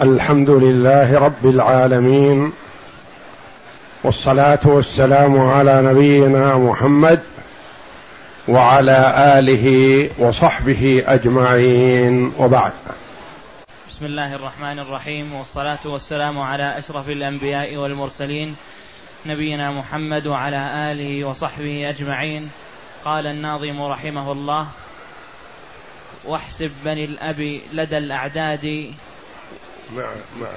الحمد لله رب العالمين والصلاة والسلام على نبينا محمد وعلى آله وصحبه أجمعين وبعد. بسم الله الرحمن الرحيم والصلاة والسلام على أشرف الأنبياء والمرسلين نبينا محمد وعلى آله وصحبه أجمعين. قال الناظم رحمه الله واحسب بني الأب لدى الأعداد مع مع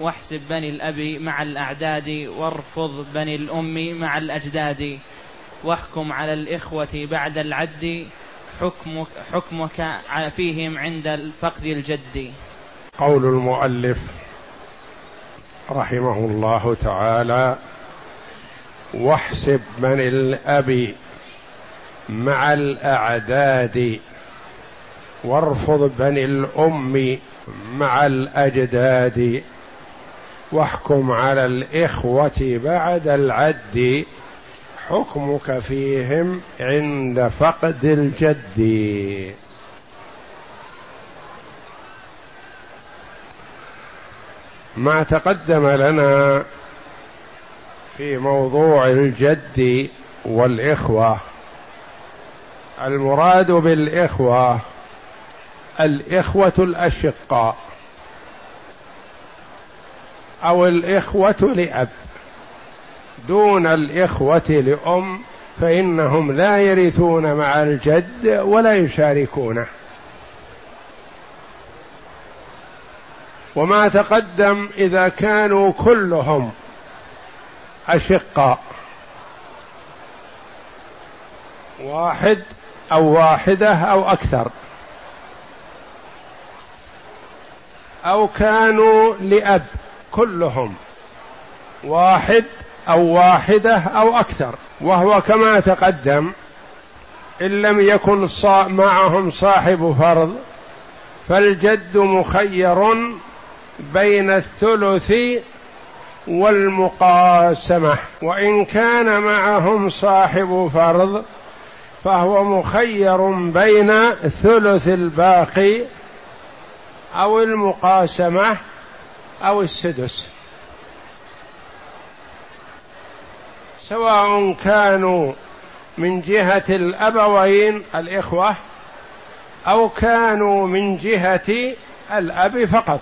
واحسب بني الأب مع الأعداد وارفض بني الأم مع الأجداد. واحكم على الإخوة بعد العد حكمك, حكمك فيهم عند الفقد الجد. قول المؤلف رحمه الله تعالى واحسب بني الأب مع الأعداد وارفض بني الأم مع الأجداد واحكم على الإخوة بعد العد حكمك فيهم عند فقد الجد. ما تقدم لنا في موضوع الجد والإخوة. المراد بالإخوة الإخوة الأشقاء. أو الإخوة لأب. دون الإخوة لأم فإنهم لا يرثون مع الجد ولا يشاركونه. وما تقدم إذا كانوا كلهم أشقاء. واحد أو واحدة أو أكثر. أو كانوا لأب كلهم. واحد أو واحدة أو أكثر. وهو كما تقدم إن لم يكن معهم صاحب فرض فالجد مخير بين الثلث والمقاسمة. وإن كان معهم صاحب فرض فهو مخير بين ثلث الباقي أو المقاسمة أو السدس. سواء كانوا من جهة الأبوين الإخوة أو كانوا من جهة الأب فقط.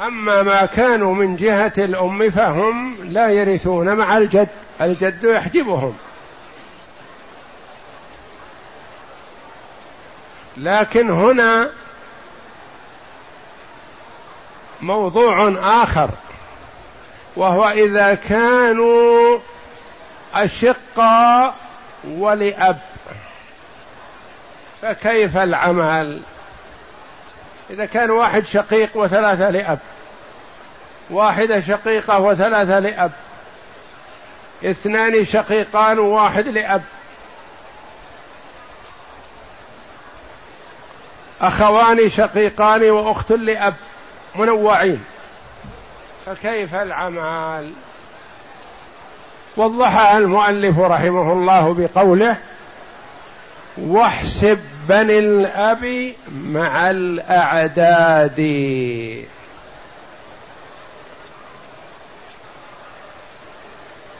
أما ما كانوا من جهة الأم فهم لا يرثون مع الجد الجد يحجبهم. لكن هنا موضوع آخر وهو إذا كانوا أشقاء ولأب فكيف العمل؟ إذا كان واحد شقيق وثلاثة لأب واحدة شقيقة وثلاثة لأب اثنان شقيقان وواحد لأب. أخوان شقيقان وأخت لأب. منوعين. فكيف العمل؟ وضحها المؤلف رحمه الله بقوله واحسب بني الأب مع الأعداد.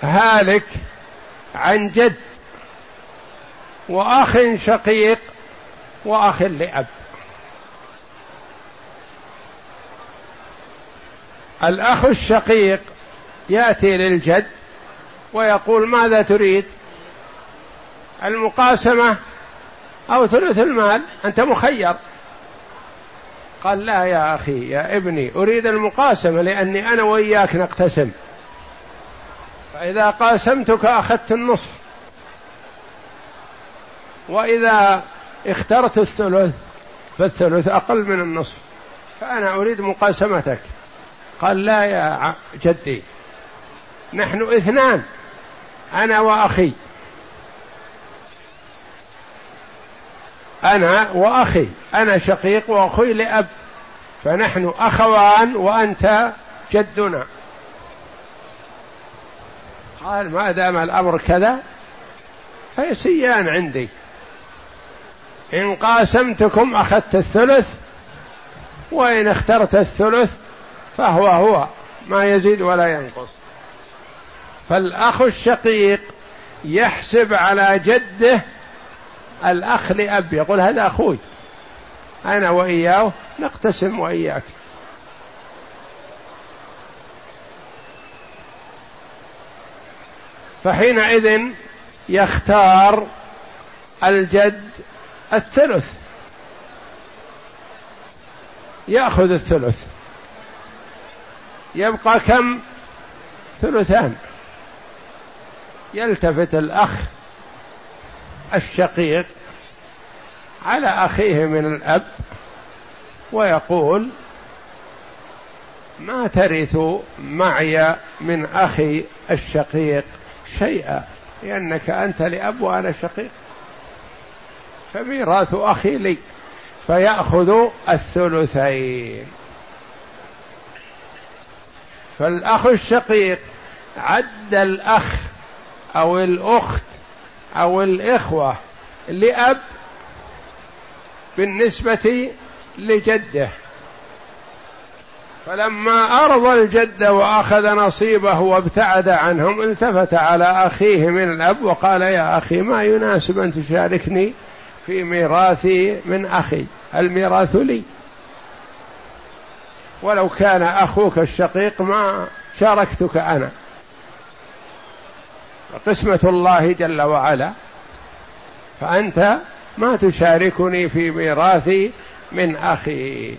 هالك عن جد وأخ شقيق وأخ لأب. الأخ الشقيق يأتي للجد ويقول ماذا تريد؟ المقاسمة أو ثلث المال؟ أنت مخير. قال لا يا أخي يا ابني أريد المقاسمة لأني أنا وإياك نقتسم. فإذا قاسمتك أخذت النصف. وإذا اخترت الثلث فالثلث أقل من النصف. فأنا أريد مقاسمتك. قال لا يا جدي نحن اثنان أنا وأخي. أنا وأخي أنا شقيق وأخوي لأب فنحن أخوان وأنت جدنا. قال ما دام الأمر كذا فيسيان عندي. إن قاسمتكم أخذت الثلث وإن اخترت الثلث فهو هو ما يزيد ولا ينقص. فالأخ الشقيق يحسب على جده الأخ لأب يقول هذا أخوي أنا وإياه نقتسم وإياك. فحينئذ يختار الجد الثلث يأخذ الثلث. يبقى كم؟ ثلثان. يلتفت الأخ الشقيق على أخيه من الأب ويقول ما ترث معي من أخي الشقيق شيئا؟ لأنك أنت لأب وأنا شقيق. فميراث أخي لي فيأخذ الثلثين. فالأخ الشقيق عد الأخ أو الأخت أو الإخوة لأب بالنسبة لجده. فلما أرضى الجد وأخذ نصيبه وابتعد عنهم التفت على أخيه من الأب وقال يا أخي ما يناسب أن تشاركني في ميراثي من أخي؟ الميراث لي. ولو كان أخوك الشقيق ما شاركتك أنا. قسمة الله جل وعلا. فأنت ما تشاركني في ميراثي من أخي.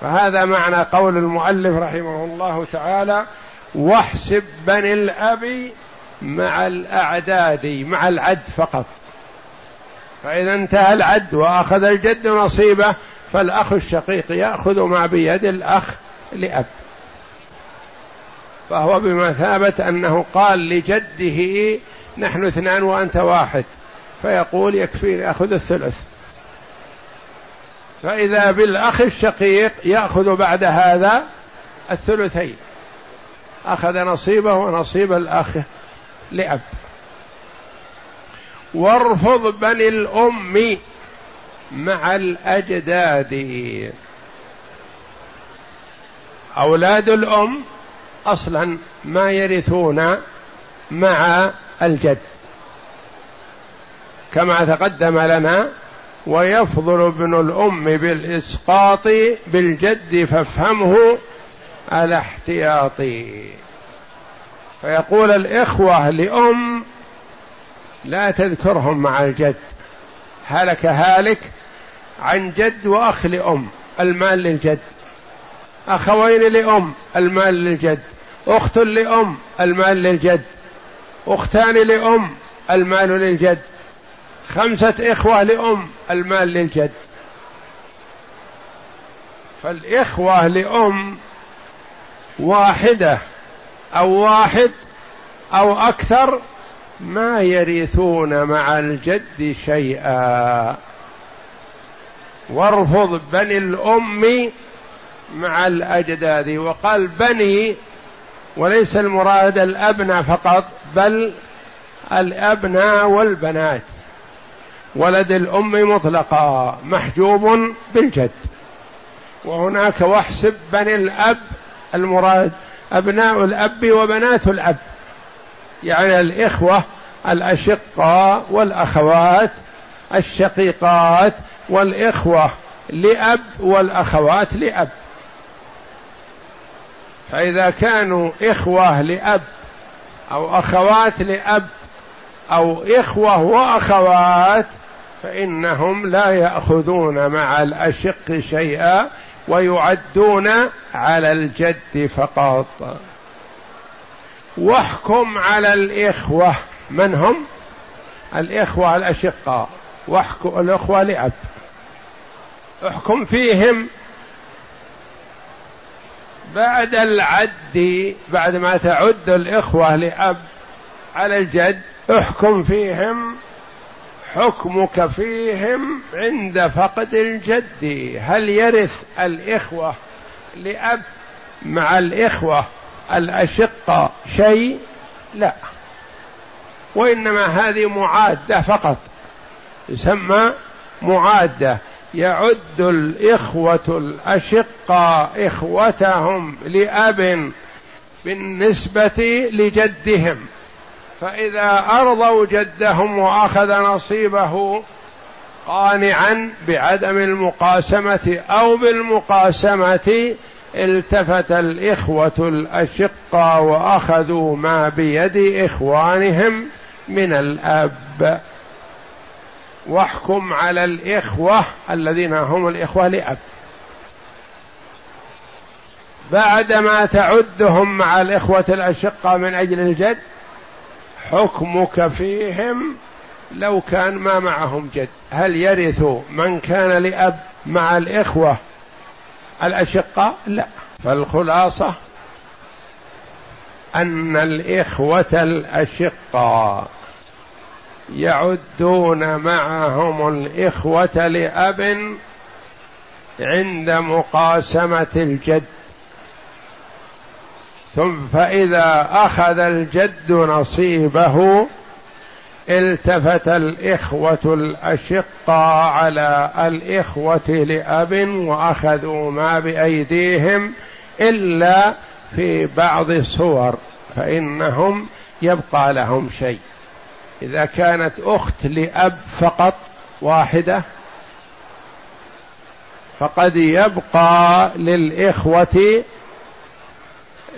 فهذا معنى قول المؤلف رحمه الله تعالى واحسب بني الأب مع الأعداد مع العد فقط. فإذا انتهى العد وأخذ الجد نصيبه فالأخ الشقيق يأخذ ما بيد الأخ لأب. فهو بمثابة أنه قال لجده نحن اثنان وأنت واحد. فيقول يكفيني أخذ الثلث. فإذا بالأخ الشقيق يأخذ بعد هذا الثلثين. أخذ نصيبه ونصيب الأخ لأب. وارفض بني الأم مع الأجداد. أولاد الأم أصلا ما يرثون مع الجد. كما تقدم لنا ويفضل ابن الأم بالإسقاط بالجد فافهمه على احتياطي. فيقول الإخوة لأم لا تذكرهم مع الجد هلك هالك عن جد وأخ لأم المال للجد. أخوين لأم المال للجد. أخت لأم المال للجد. أختان لأم المال للجد. خمسة إخوة لأم المال للجد. فالإخوة لأم واحدة أو واحد أو أكثر ما يرثون مع الجد شيئا. وارفض بني الأم مع الأجداد. وقال بني وليس المراد الأبناء فقط بل الأبناء والبنات. ولد الأم مطلقا محجوب بالجد. وهناك واحسب بني الأب المراد أبناء الأب وبنات الأب. يعني الإخوة الأشقاء والأخوات الشقيقات والإخوة لأب والأخوات لأب. فإذا كانوا إخوة لأب أو أخوات لأب أو إخوة وأخوات فإنهم لا يأخذون مع الأشق شيئا ويعدون على الجد فقط. واحكم على الإخوة. من هم؟ الإخوة الأشقاء. واحكم الإخوة لأب. احكم فيهم. بعد العد بعد ما تعد الإخوة لأب على الجد احكم فيهم. حكمك فيهم عند فقد الجد. هل يرث الإخوة لأب مع الإخوة الأشقة شيء؟ لا. وإنما هذه معادة فقط يسمى معادة. يعد الإخوة الأشقاء إخوتهم لأب بالنسبة لجدهم. فإذا أرضوا جدهم وأخذ نصيبه قانعا بعدم المقاسمة أو بالمقاسمة التفت الإخوة الأشقاء وأخذوا ما بيد إخوانهم من الأب. واحكم على الإخوة الذين هم الإخوة لأب. بعدما تعدهم مع الإخوة الأشقاء من أجل الجد حكمك فيهم لو كان ما معهم جد. هل يرث من كان لأب مع الإخوة الأشقاء لا. فالخلاصة أن الإخوة الأشقاء يعدون معهم الإخوة لأب عند مقاسمة الجد. ثم فإذا أخذ الجد نصيبه التفت الإخوة الأشقاء على الإخوة لأب وأخذوا ما بأيديهم إلا في بعض الصور فإنهم يبقى لهم شيء. إذا كانت أخت لأب فقط واحدة فقد يبقى للإخوة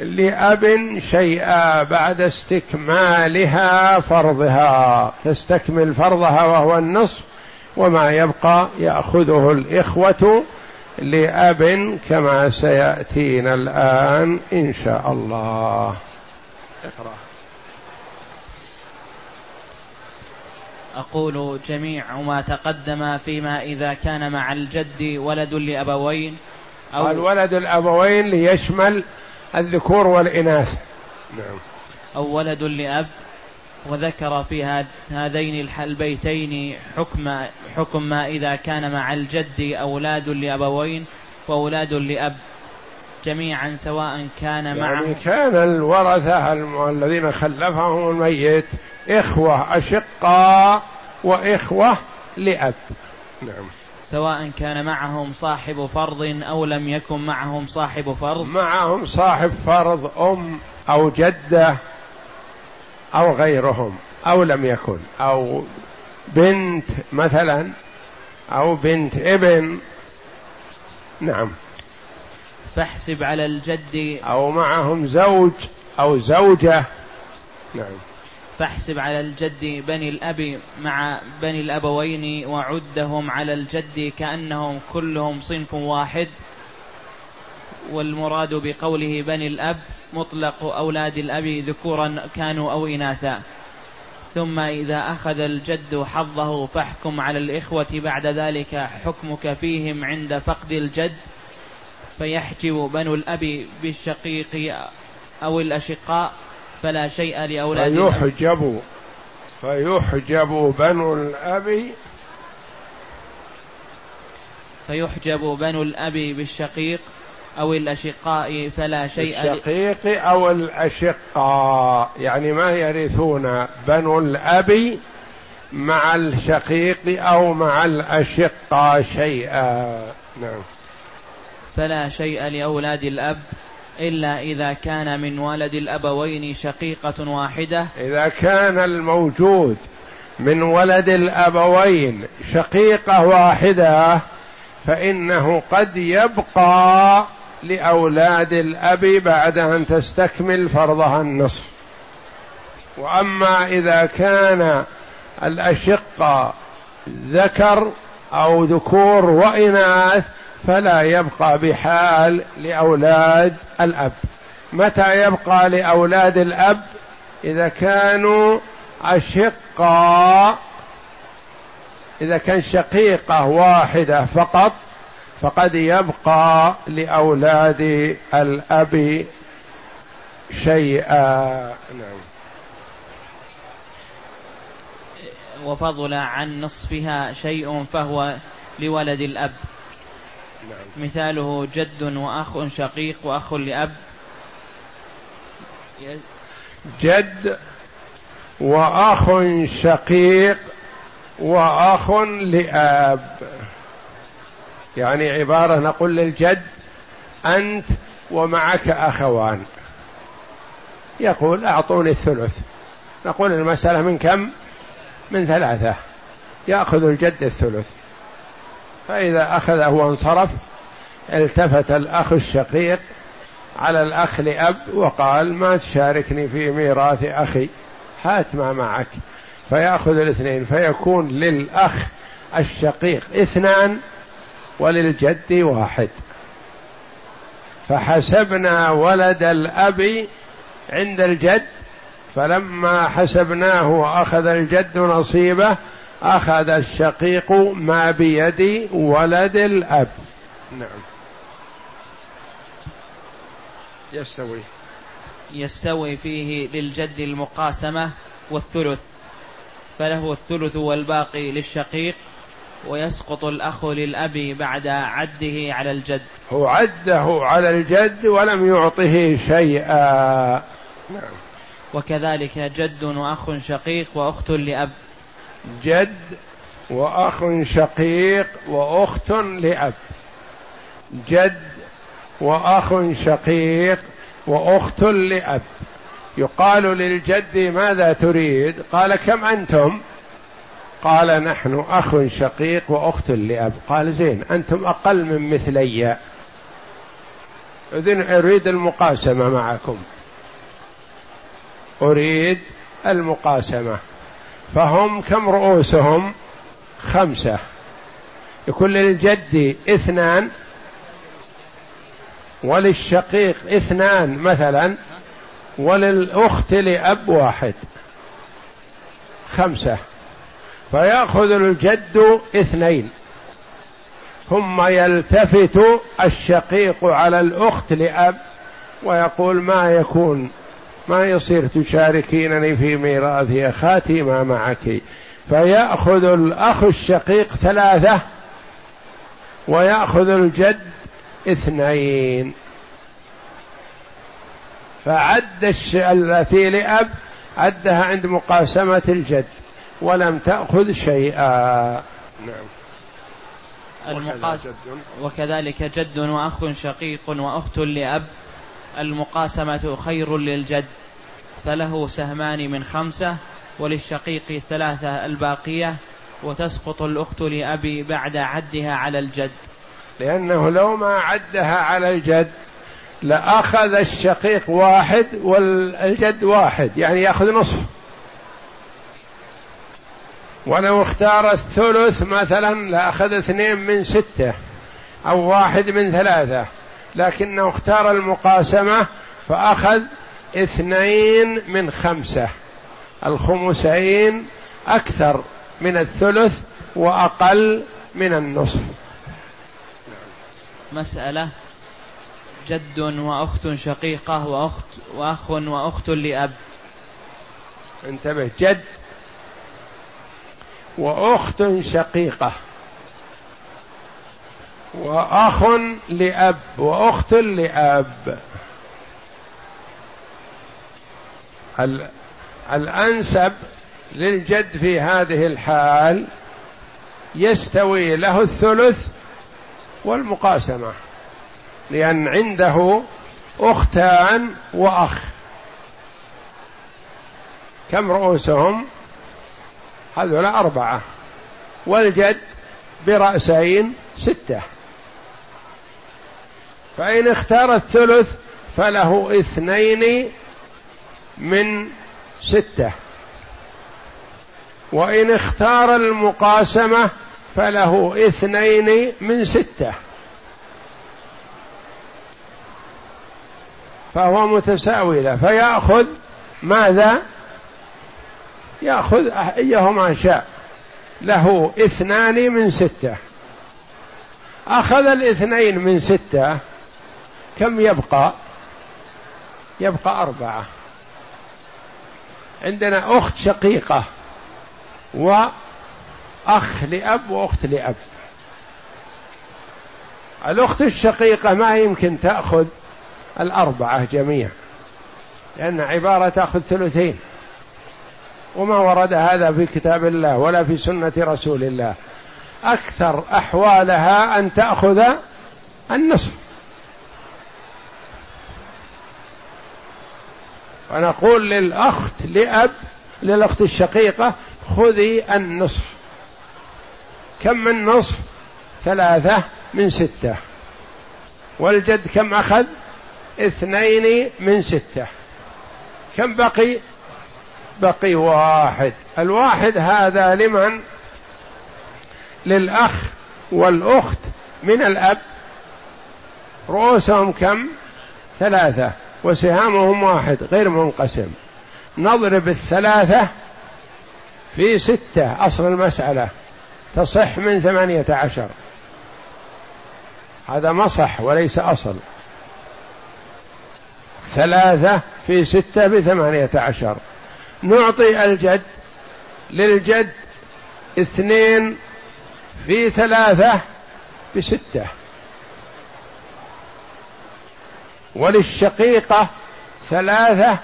لأب شيئا بعد استكمالها فرضها. تستكمل فرضها وهو النصف وما يبقى يأخذه الإخوة لأب كما سيأتينا الآن إن شاء الله. اقرأ. أقول جميع ما تقدم فيما إذا كان مع الجد ولد لأبوين أو الولد الأبوين ليشمل الذكور والإناث. نعم. أو ولد لأب وذكر في هذين البيتين حكم حكم ما إذا كان مع الجد أولاد لأبوين وأولاد لأب. جميعا سواء كان مع يعني كان الورثة الذين خلفهم الميت إخوة أشقاء وإخوة لأب. نعم. سواء كان معهم صاحب فرض أو لم يكن معهم صاحب فرض. معهم صاحب فرض أم أو جدة أو غيرهم أو لم يكن. أو بنت مثلا أو بنت ابن. نعم. فاحسب على الجد أو معهم زوج أو زوجة. نعم. فاحسب على الجد بني الأب مع بني الأبوين وعدهم على الجد كأنهم كلهم صنف واحد. والمراد بقوله بني الأب مطلق أولاد الأب ذكورا كانوا أو إناثا. ثم إذا أخذ الجد حظه فاحكم على الإخوة بعد ذلك حكمك فيهم عند فقد الجد. فيحجب بنو الأب بالشقيق أو الأشقاء فلا شيء لأولاد فيحجب فيحجب بنو الأب فيحجب بنو الأب بالشقيق أو الأشقاء فلا شيء الشقيق أو الأشقاء. يعني ما يرثون بنو الأب مع الشقيق أو مع الأشقاء شيئا. نعم. فلا شيء لأولاد الأب إلا إذا كان من ولد الأبوين شقيقة واحدة. إذا كان الموجود من ولد الأبوين شقيقة واحدة فإنه قد يبقى لأولاد الأب بعد أن تستكمل فرضها النصف. وأما إذا كان الأشقة ذكر أو ذكور وإناث فلا يبقى بحال لأولاد الأب. متى يبقى لأولاد الأب؟ إذا كانوا اشقاء إذا كان شقيقة واحدة فقط فقد يبقى لأولاد الأب شيئا. نعم. وفضل عن نصفها شيء فهو لولد الأب. نعم. مثاله جد وأخ شقيق وأخ لأب. جد وأخ شقيق وأخ لأب. يعني عبارة نقول للجد أنت ومعك أخوان. يقول أعطوني الثلث. نقول المسألة من كم؟ من ثلاثة. يأخذ الجد الثلث. فإذا أخذه وانصرف التفت الأخ الشقيق على الأخ لأب وقال ما تشاركني في ميراث أخي هات ما معك. فيأخذ الاثنين فيكون للأخ الشقيق اثنان وللجد واحد. فحسبنا ولد الأب عند الجد فلما حسبناه وأخذ الجد نصيبه أخذ الشقيق ما بيد ولد الأب. نعم. يستوي. يستوي فيه للجد المقاسمة والثلث فله الثلث والباقي للشقيق ويسقط الأخ للأب بعد عده على الجد. هو عده على الجد ولم يعطه شيئا. نعم. وكذلك جد وأخ شقيق وأخت لأب. جد وأخ شقيق وأخت لأب. جد وأخ شقيق وأخت لأب. يقال للجد ماذا تريد؟ قال كم أنتم؟ قال نحن أخ شقيق وأخت لأب. قال زين أنتم أقل من مثلي. إذن أريد المقاسمة معكم. أريد المقاسمة. فهم كم رؤوسهم؟ خمسة. يكون للجد اثنان وللشقيق اثنان مثلا وللأخت لأب واحد. خمسة. فيأخذ الجد اثنين. ثم يلتفت الشقيق على الأخت لأب ويقول ما يكون؟ ما يصير تشاركينني في ميراث أخاتي ما معك. فيأخذ الأخ الشقيق ثلاثة ويأخذ الجد اثنين. فعد التي لأب عدها عند مقاسمة الجد ولم تأخذ شيئا. نعم. المقاس وكذلك جد وأخ شقيق وأخت لأب المقاسمة خير للجد فله سهمان من خمسة وللشقيق ثلاثة الباقية وتسقط الأخت لأبي بعد عدها على الجد. لأنه لو ما عدها على الجد لأخذ الشقيق واحد والجد واحد يعني يأخذ نصف. ولو اختار الثلث مثلا لأخذ اثنين من ستة أو واحد من ثلاثة. لكنه اختار المقاسمة فأخذ اثنين من خمسة. الخمسين أكثر من الثلث وأقل من النصف. مسألة. جد وأخت شقيقة وأخت وأخ وأخت لأب. انتبه. جد وأخت شقيقة. وأخ لأب وأخت لأب. الأنسب للجد في هذه الحال يستوي له الثلث والمقاسمة لأن عنده أختان وأخ. كم رؤوسهم؟ هذول أربعة والجد برأسين ستة. فإن اختار الثلث فله اثنين من ستة. وإن اختار المقاسمة فله اثنين من ستة. فهو متساوي له فيأخذ ماذا؟ يأخذ أيهما شاء. له اثنان من ستة. أخذ الاثنين من ستة. كم يبقى؟ يبقى أربعة. عندنا أخت شقيقة وأخ لأب وأخت لأب. الأخت الشقيقة ما يمكن تأخذ الأربعة جميعا لأن عبارة تأخذ ثلثين. وما ورد هذا في كتاب الله ولا في سنة رسول الله. أكثر أحوالها أن تأخذ النصف. ونقول للأخت لأب للأخت الشقيقة خذي النصف. كم من نصف؟ ثلاثة من ستة. والجد كم أخذ؟ اثنين من ستة. كم بقي؟ بقي واحد. الواحد هذا لمن؟ للأخ والأخت من الأب. رؤوسهم كم؟ ثلاثة. وسهامهم واحد غير منقسم. نضرب الثلاثة في ستة أصل المسألة. تصح من ثمانية عشر. هذا مصح وليس أصل. ثلاثة في ستة بثمانية عشر. نعطي الجد للجد اثنين في ثلاثة بستة. وللشقيقة ثلاثة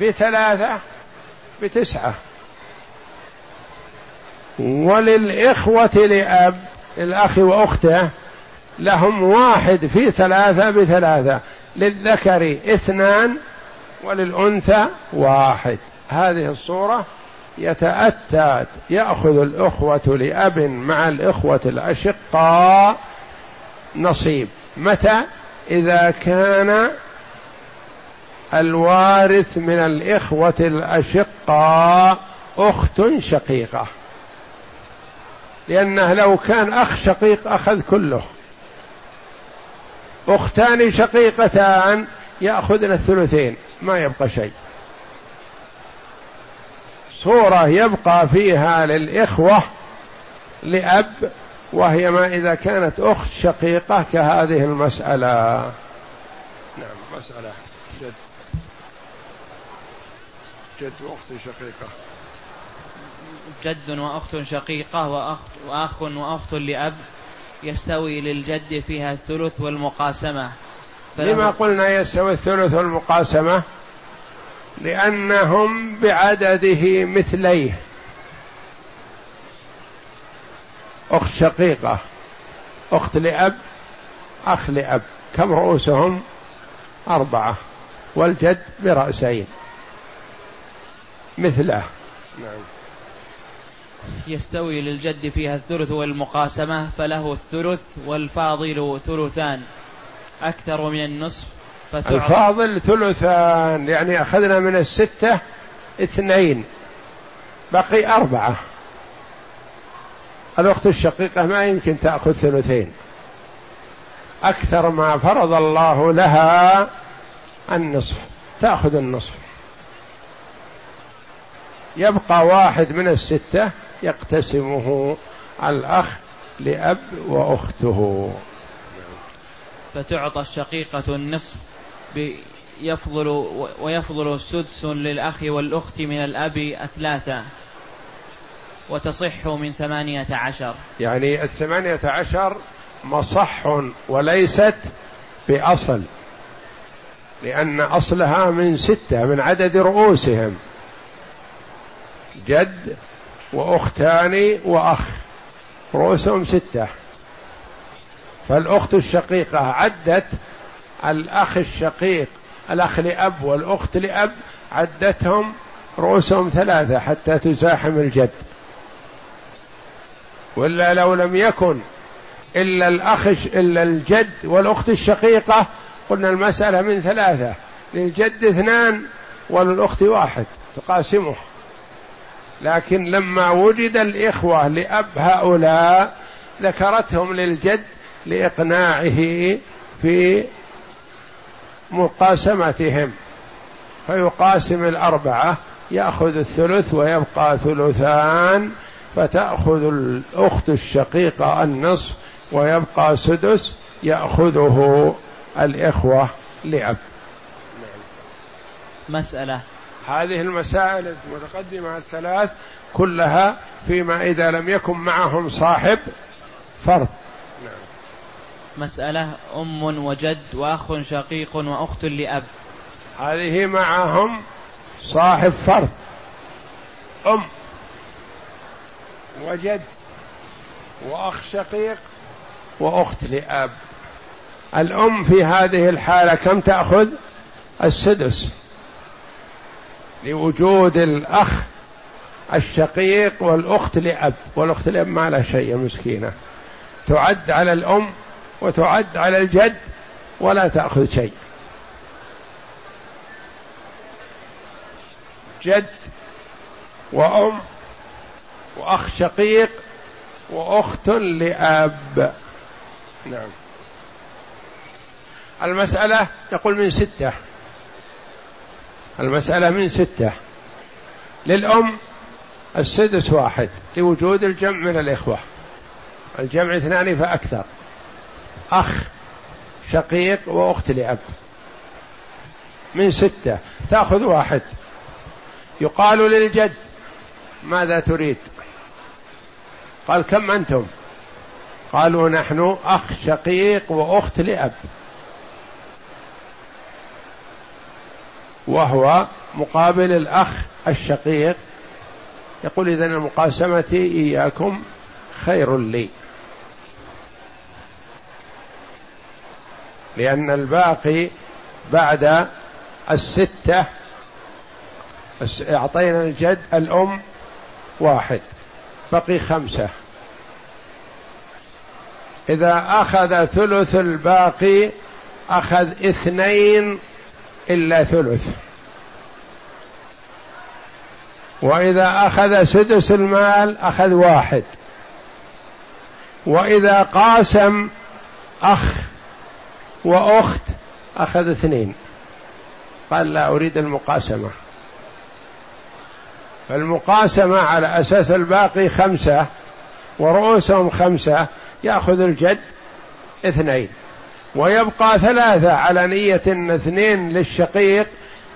بثلاثة بتسعة. وللإخوة لأب الأخ وأخته لهم واحد في ثلاثة بثلاثة. للذكر اثنان وللأنثى واحد. هذه الصورة يتأتى يأخذ الأخوة لأب مع الإخوة الأشقاء نصيب. متى؟ إذا كان الوارث من الإخوة الأشقاء أخت شقيقة. لأنه لو كان أخ شقيق أخذ كله. أختان شقيقتان يأخذن الثلثين ما يبقى شيء. صورة يبقى فيها للإخوة لأب وهي ما إذا كانت أخت شقيقة كهذه المسألة. نعم مسألة جد. جد وأخت شقيقة. جد وأخت شقيقة وأخ وأخ وأخت لأب يستوي للجد فيها الثلث والمقاسمة. لما قلنا يستوي الثلث والمقاسمة؟ لأنهم بعدده مثليه. أخت شقيقة أخت لأب أخ لأب كم رؤوسهم؟ أربعة والجد برأسين. مثله. نعم. يستوي للجد فيها الثلث والمقاسمة فله الثلث والفاضل ثلثان. أكثر من النصف الفاضل ثلثان يعني أخذنا من الستة اثنين بقي أربعة. الأخت الشقيقة ما يمكن تأخذ ثلثين. أكثر ما فرض الله لها النصف تأخذ النصف. يبقى واحد من الستة يقتسمه الأخ لأب وأخته. فتعطى الشقيقة النصف يفضل ويفضل السدس للأخ والأخت من الأب أثلاثا. وتصح من ثمانية عشر. يعني الثمانية عشر مصح وليست بأصل لأن أصلها من ستة من عدد رؤوسهم جد وأختان وأخ رؤوسهم ستة. فالأخت الشقيقة عدت الأخ الشقيق الأخ لأب والأخت لأب عدتهم رؤوسهم ثلاثة حتى تزاحم الجد. ولا لو لم يكن إلا الأخ إلا الجد والأخت الشقيقة قلنا المسألة من ثلاثة للجد اثنان وللأخت واحد تقاسمه. لكن لما وجد الإخوة لأب هؤلاء ذكرتهم للجد لإقناعه في مقاسمتهم. فيقاسم الأربعة يأخذ الثلث ويبقى ثلثان فتأخذ الأخت الشقيقة النصف ويبقى سدس يأخذه الإخوة لأب. مسألة. هذه المسائل المتقدمة الثلاث كلها فيما إذا لم يكن معهم صاحب فرض. نعم. مسألة. أم وجد وأخ شقيق وأخت لأب. هذه معهم صاحب فرض. أم. وجد وأخ شقيق وأخت لأب. الأم في هذه الحالة كم تأخذ؟ السدس. لوجود الأخ الشقيق والأخت لأب. والأخت لأب ما لها شيء مسكينة. تعد على الأم وتعد على الجد ولا تأخذ شيء. جد وأم وأخ شقيق وأخت لأب. نعم. المسألة يقول من ستة. المسألة من ستة. للأم السدس واحد لوجود الجمع من الإخوة. الجمع اثنان فأكثر. أخ شقيق وأخت لأب. من ستة. تأخذ واحد. يقال للجد. ماذا تريد؟ قال كم أنتم؟ قالوا نحن أخ شقيق وأخت لأب. وهو مقابل الأخ الشقيق. يقول إذن المقاسمة إياكم خير لي. لأن الباقي بعد الستة. أعطينا الجد الأم واحد. بقي خمسة. إذا أخذ ثلث الباقي أخذ اثنين إلا ثلث. وإذا أخذ سدس المال أخذ واحد. وإذا قاسم أخ وأخت أخذ اثنين. قال لا أريد المقاسمة. فالمقاسمة على أساس الباقي خمسة ورؤوسهم خمسة يأخذ الجد اثنين. ويبقى ثلاثة على نية اثنين للشقيق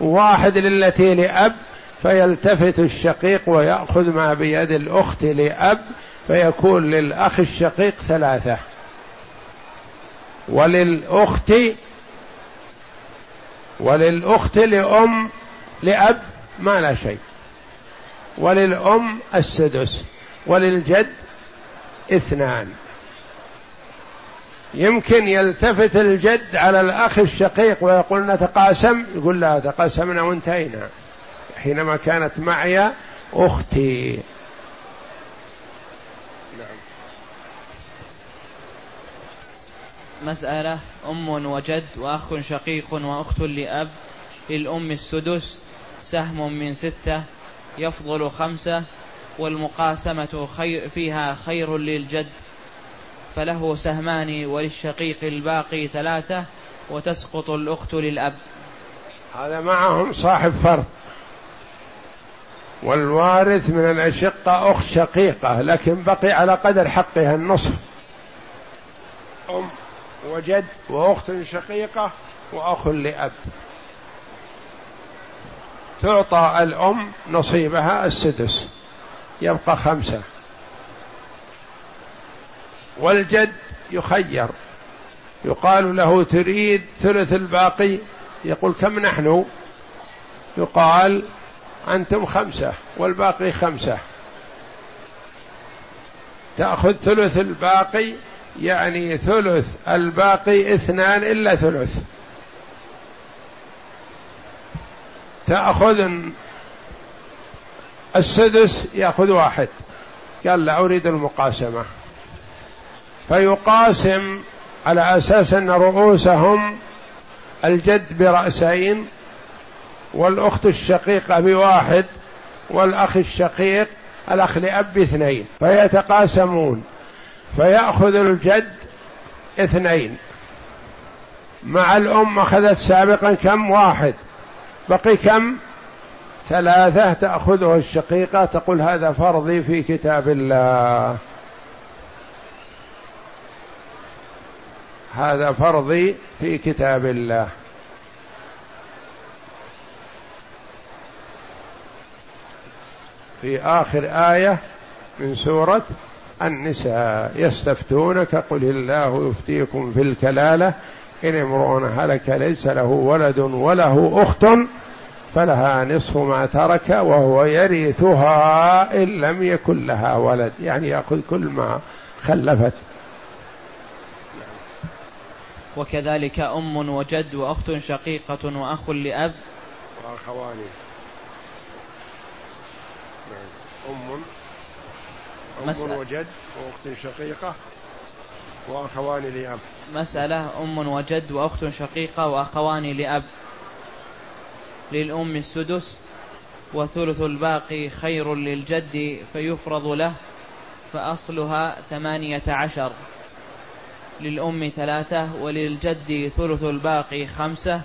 واحد للتي لأب فيلتفت الشقيق ويأخذ ما بيد الأخت لأب فيكون للأخ الشقيق ثلاثة. وللأخت وللأخت لأم لأب ما لا شيء. وللأم السدس وللجد اثنان. يمكن يلتفت الجد على الأخ الشقيق ويقول نتقاسم يقول لا تقاسمنا وانتهينا. حينما كانت معي أختي. مسألة أم وجد وأخ شقيق وأخت لأب للأم السدس سهم من ستة يفضل خمسة والمقاسمة خير فيها خير للجد فله سهمان وللشقيق الباقي ثلاثة وتسقط الأخت للأب. هذا معهم صاحب فرض. والوارث من الأشقة أخت شقيقة لكن بقي على قدر حقها النصف. أم وجد وأخت شقيقة وأخ لأب. تعطى الأم نصيبها السدس. يبقى خمسة. والجد يخير. يقال له تريد ثلث الباقي. يقول كم نحن؟ يقال أنتم خمسة والباقي خمسة. تأخذ ثلث الباقي يعني ثلث الباقي اثنان إلا ثلث. تأخذ السدس يأخذ واحد. قال لا أريد المقاسمة. فيقاسم على أساس أن رؤوسهم الجد برأسين والأخت الشقيقة بواحد والأخ الشقيق الأخ لأب باثنين فيتقاسمون فيأخذ الجد اثنين. مع الأم أخذت سابقا كم؟ واحد. بقي كم؟ ثلاثة تأخذه الشقيقة تقول هذا فرضي في كتاب الله. هذا فرضي في كتاب الله. في آخر آية من سورة النساء. يستفتونك قل الله يفتيكم في الكلالة إن امرؤ هلك ليس له ولد وله أخت فلها نصف ما ترك وهو يرثها إن لم يكن لها ولد. يعني يأخذ كل ما خلفت. وكذلك أم وجد وأخت شقيقة وأخ لأب. وأخوان. نعم. أم. أم وجد وأخت شقيقة. وأخوان لأب. مسألة أم وجد وأخت شقيقة وأخوان لأب. للأم السدس وثلث الباقي خير للجد فيفرض له فأصلها ثمانية عشر. للأم ثلاثة وللجد ثلث الباقي خمسة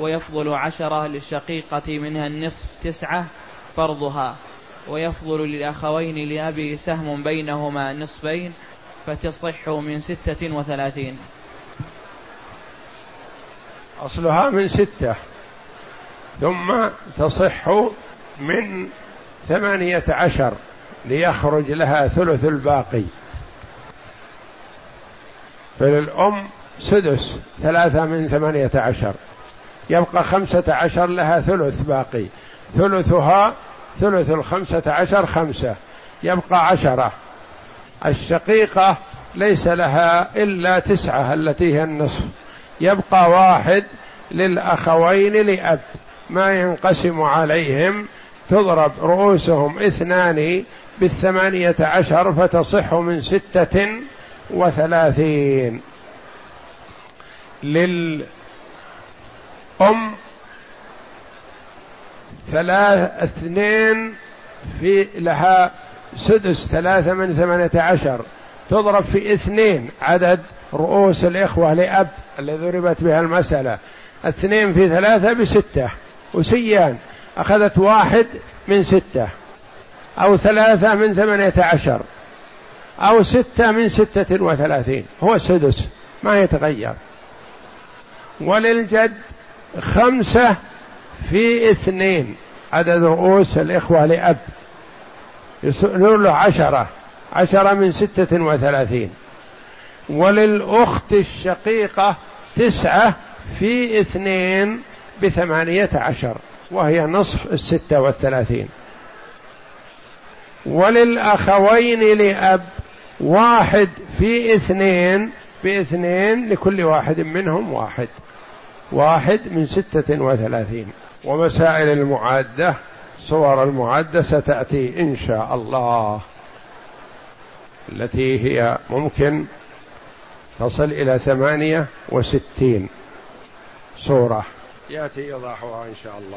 ويفضل عشرة للشقيقة منها النصف تسعة فرضها. ويفضل للأخوين لأبي سهم بينهما نصفين فتصح من ستة وثلاثين. أصلها من ستة ثم تصح من ثمانية عشر ليخرج لها ثلث الباقي. فللأم سدس ثلاثة من ثمانية عشر. يبقى خمسة عشر لها ثلث باقي. ثلثها ثلث الخمسة عشر خمسة. يبقى عشرة. الشقيقة ليس لها إلا تسعة التي هي النصف. يبقى واحد للأخوين لأب. ما ينقسم عليهم. تضرب رؤوسهم اثنان بالثمانية عشر فتصح من ستة وثلاثين. للأم ثلاث اثنين في لها سدس ثلاثة من ثمانية عشر. تضرب في اثنين عدد رؤوس الإخوة لأب الذي ضربت بها المسألة. اثنين في ثلاثة بستة. وسيان أخذت واحد من ستة. أو ثلاثة من ثمانية عشر. أو ستة من ستة وثلاثين. هو السدس ما يتغير. وللجد خمسة في اثنين عدد رؤوس الإخوة لأب. له عشرة عشرة من ستة وثلاثين. وللأخت الشقيقة تسعة في اثنين بثمانية عشر وهي نصف الستة والثلاثين. وللأخوين لأب واحد في اثنين باثنين لكل واحد منهم واحد واحد من ستة وثلاثين. ومسائل المعادة. صور المعادة ستأتي إن شاء الله التي هي ممكن تصل إلى ثمانية وستين صورة. يأتي إيضاحها إن شاء الله.